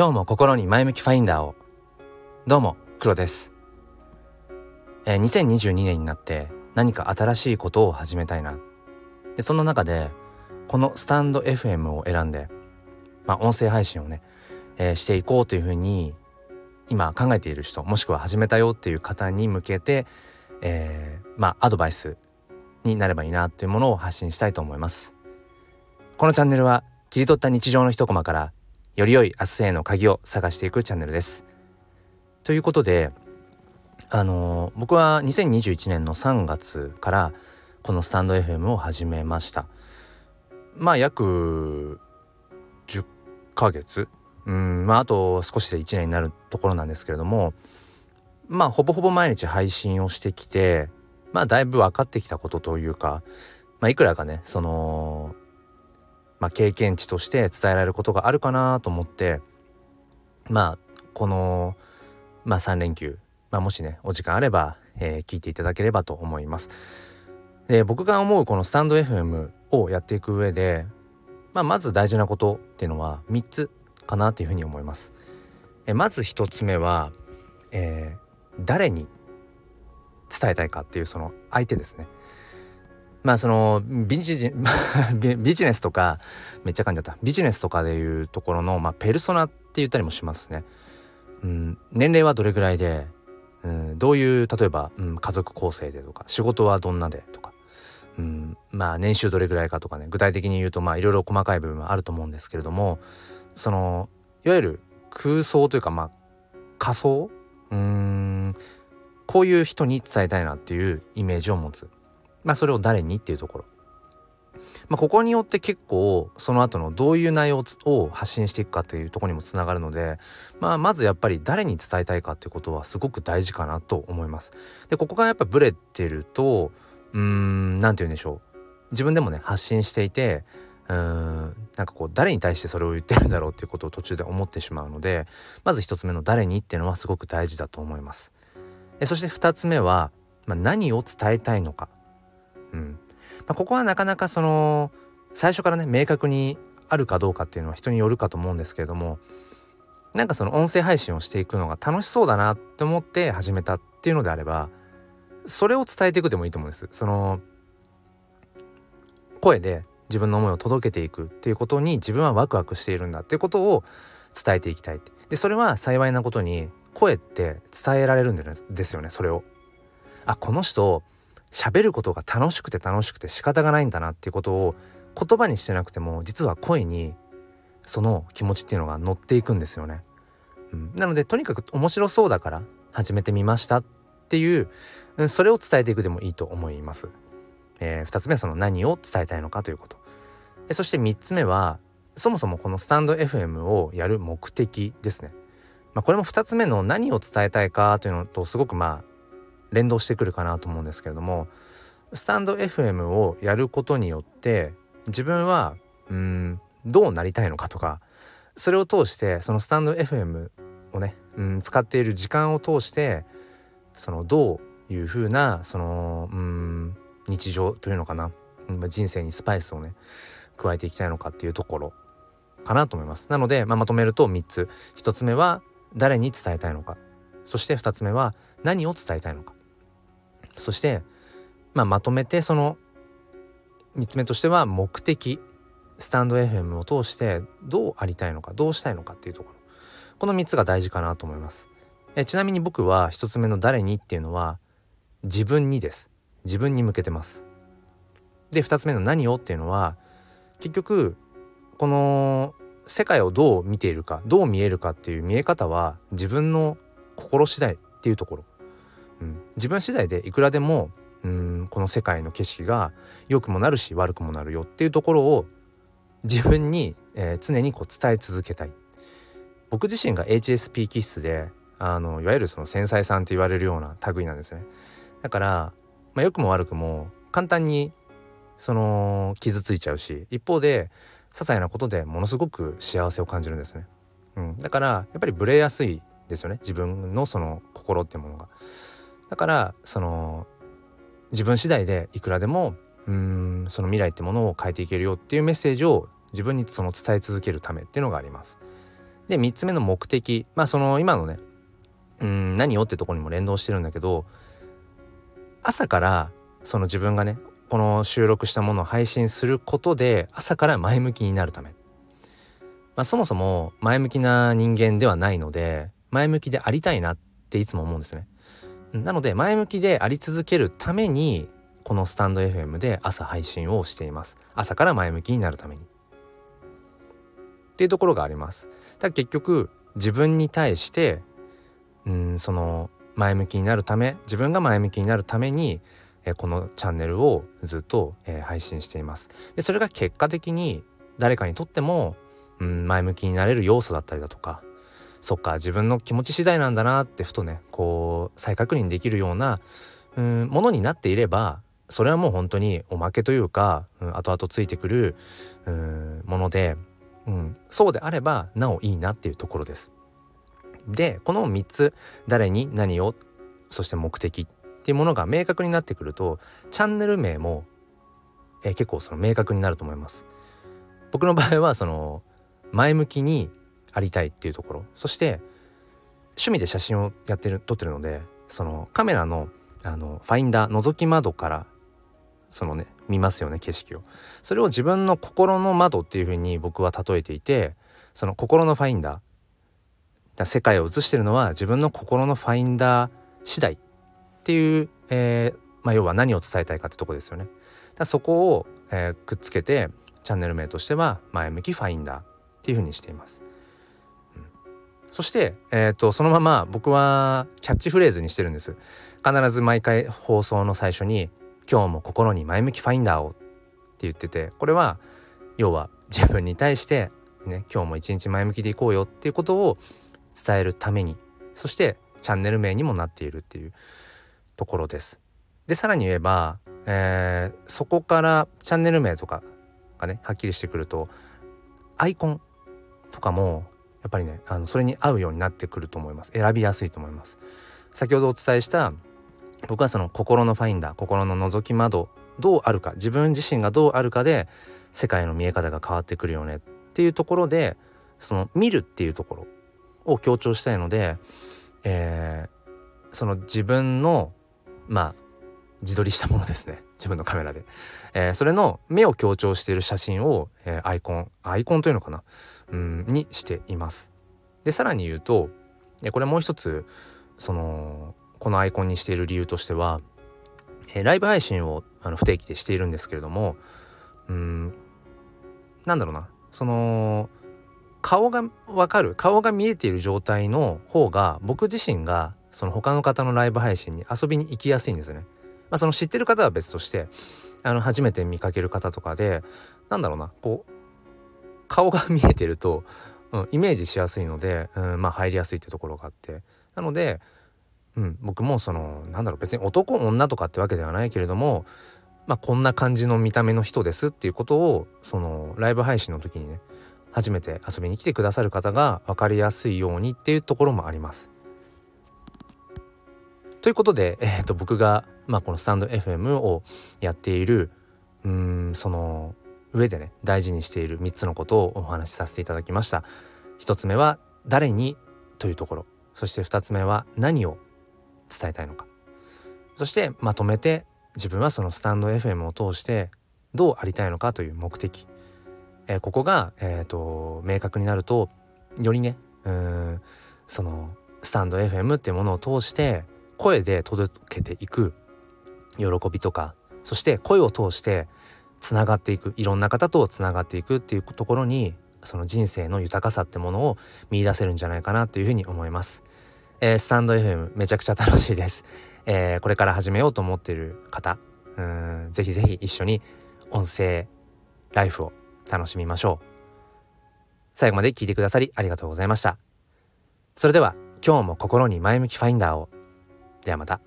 今日も心に前向きファインダーを。どうも黒です、えー、2022年になって何か新しいことを始めたいな。でそんな中でこのスタンド FM を選んで、まあ、音声配信をね、えー、していこうというふうに今考えている人もしくは始めたよっていう方に向けて、えー、まあアドバイスになればいいなというものを発信したいと思います。このチャンネルは切り取った日常の一コマからより良い明日への鍵を探していくチャンネルです。ということであの僕は2021年の3月からこのスタンド FM を始めました。まあ約10ヶ月うんまああと少しで1年になるところなんですけれどもまあほぼほぼ毎日配信をしてきてまあだいぶ分かってきたことというかまあいくらかねそのまあ、経験値として伝えられることがあるかなと思ってまあこの、まあ、3連休、まあ、もしねお時間あれば、えー、聞いていただければと思います。で僕が思うこのスタンド FM をやっていく上で、まあ、まず大事なことっていうのは3つかなっていうふうに思います。えまず1つ目は、えー、誰に伝えたいかっていうその相手ですね。まあそのビジ ビジネスとかめっちゃ噛んじゃった。ビジネスとかでいうところの、まあ、ペルソナって言ったりもしますね。うん、年齢はどれぐらいで、うん、どういう例えば、うん、家族構成でとか仕事はどんなでとか、うん、まあ年収どれぐらいかとかね。具体的に言うとまあいろいろ細かい部分はあると思うんですけれどもそのいわゆる空想というかまあ仮想？うん。こういう人に伝えたいなっていうイメージを持つ。まあそれを誰にっていうところ。まあ、ここによって結構その後のどういう内容を発信していくかというとこにもつながるので、まあ、まずやっぱり誰に伝えたいかっていうことはすごく大事かなと思います。でここがやっぱブレてるとうーん何て言うんでしょう自分でもね発信していてうーんなんかこう誰に対してそれを言ってるんだろうっていうことを途中で思ってしまうのでまず一つ目の「誰に」っていうのはすごく大事だと思います。えそして二つ目は、まあ、何を伝えたいのかうんまあ、ここはなかなかその最初からね明確にあるかどうかっていうのは人によるかと思うんですけれどもなんかその音声配信をしていくのが楽しそうだなって思って始めたっていうのであればそれを伝えていくでもいいと思うんです。その声で自分の思いを届けていくっていうことに自分はワクワクしているんだっていうことを伝えていきたいでそれは幸いなことに声って伝えられるんですよねそれを。あこの人喋ることが楽しくて楽しくて仕方がないんだなっていうことを言葉にしてなくても実は声にその気持ちっていうのが乗っていくんですよね。うん、なのでとにかく面白そうだから始めてみましたっていうそれを伝えていくでもいいと思います。えー、2つ目はその何を伝えたいのかということ。そして3つ目はそもそもこのスタンド FM をやる目的ですね。まあ、これも2つ目の何を伝えたいかというのとすごくまあ連動してくるかなと思うんですけれどもスタンド FM をやることによって自分はうんどうなりたいのかとかそれを通してそのスタンド FM をね、うん、使っている時間を通してそのどういうふうなそのうん日常というのかな、うん、人生にスパイスをね加えていきたいのかっていうところかなと思います。なので、まあ、まとめると3つ。1つ目は誰に伝えたいのか。そして2つ目は何を伝えたいのか。そして、まあ、まとめてその3つ目としては目的スタンド FM を通してどうありたいのかどうしたいのかっていうところ。この3つが大事かなと思います。えちなみに僕は1つ目の「誰に」っていうのは自分にです。自分に向けてます。で2つ目の「何を」っていうのは結局この世界をどう見ているかどう見えるかっていう見え方は自分の心次第っていうところ。うん、自分次第でいくらでもうんこの世界の景色が良くもなるし悪くもなるよっていうところを自分に、えー、常にこう伝え続けたい。僕自身が HSP 気質であのいわゆるその繊細さんと言われるような類なんですね。だから、まあ、良くも悪くも簡単にその傷ついちゃうし一方で些細なことでものすごく幸せを感じるんですね、うん、だからやっぱりブレやすいですよね。自分のその心ってものが。だからその自分次第でいくらでもうんその未来ってものを変えていけるよっていうメッセージを自分にその伝え続けるためっていうのがあります。で3つ目の目的まあその今のねうん何をってとこにも連動してるんだけど朝からその自分がねこの収録したものを配信することで朝から前向きになるため、まあ、そもそも前向きな人間ではないので前向きでありたいなっていつも思うんですね。なので前向きであり続けるためにこのスタンド FM で朝配信をしています。朝から前向きになるために。っていうところがありますた。だ結局自分に対してうんその前向きになるため自分が前向きになるためにえこのチャンネルをずっと、え配信しています。でそれが結果的に誰かにとっても、うん、前向きになれる要素だったりだとかそっか自分の気持ち次第なんだなってふとねこう再確認できるようなうんものになっていればそれはもう本当におまけというか、うん、後々ついてくるうんもので、うん、そうであればなおいいなっていうところです。でこの3つ誰に何をそして目的っていうものが明確になってくるとチャンネル名も、えー、結構その明確になると思います。僕の場合はその前向きにありたいっていうところそして趣味で写真をやってる撮ってるのでそのカメラのあのファインダー覗き窓からそのね見ますよね景色をそれを自分の心の窓っていう風に僕は例えていてその心のファインダーだ世界を映してるのは自分の心のファインダー次第っていう、えー、まあ、要は何を伝えたいかってとこですよね。だそこを、えー、くっつけてチャンネル名としては前向きファインダーっていう風にしています。そして、えーと、そのまま僕はキャッチフレーズにしてるんです。必ず毎回放送の最初に「今日も心に前向きファインダーを」って言っててこれは要は自分に対してね今日も一日前向きでいこうよっていうことを伝えるためにそしてチャンネル名にもなっているっていうところです。でさらに言えば、えー、そこからチャンネル名とかがねはっきりしてくるとアイコンとかもやっぱりねあのそれに合うようになってくると思います。選びやすいと思います。先ほどお伝えした僕はその心のファインダー心の覗き窓どうあるか自分自身がどうあるかで世界の見え方が変わってくるよねっていうところでその見るっていうところを強調したいので、えー、その自分のまあ自撮りしたものですね。自分のカメラで、えー、それの目を強調している写真を、えー、アイコンアイコンというのかな？うんにしています。でさらに言うとこれもう一つそのこのアイコンにしている理由としては、えー、ライブ配信をあの不定期でしているんですけれどもうんなんだろうな。その顔がわかる顔が見えている状態の方が僕自身がその他の方のライブ配信に遊びに行きやすいんですね。まあ、その知ってる方は別としてあの初めて見かける方とかでなんだろうなこう顔が見えてると、うん、イメージしやすいので、うん、まあ入りやすいってところがあってなので、うん、僕もそのなんだろう別に男女とかってわけではないけれどもまあこんな感じの見た目の人ですっていうことをそのライブ配信の時にね初めて遊びに来てくださる方が分かりやすいようにっていうところもあります。ということで、えー、と僕が、まあ、このスタンド FM をやっているうんその上でね大事にしている3つのことをお話しさせていただきました。1つ目は誰にというところ。そして2つ目は何を伝えたいのか。そしてまとめて自分はそのスタンド FM を通してどうありたいのかという目的。えー、ここが、えーと、明確になるとよりねうんそのスタンド FM っていうものを通して声で届けていく。喜びとかそして声を通してつながっていくいろんな方とつながっていくっていうところにその人生の豊かさってものを見出せるんじゃないかなというふうに思います。えー、スタンド FM めちゃくちゃ楽しいです。えー、これから始めようと思っている方うんぜひぜひ一緒に音声ライフを楽しみましょう。最後まで聞いてくださりありがとうございました。それでは今日も心に前向きファインダーを。ではまた。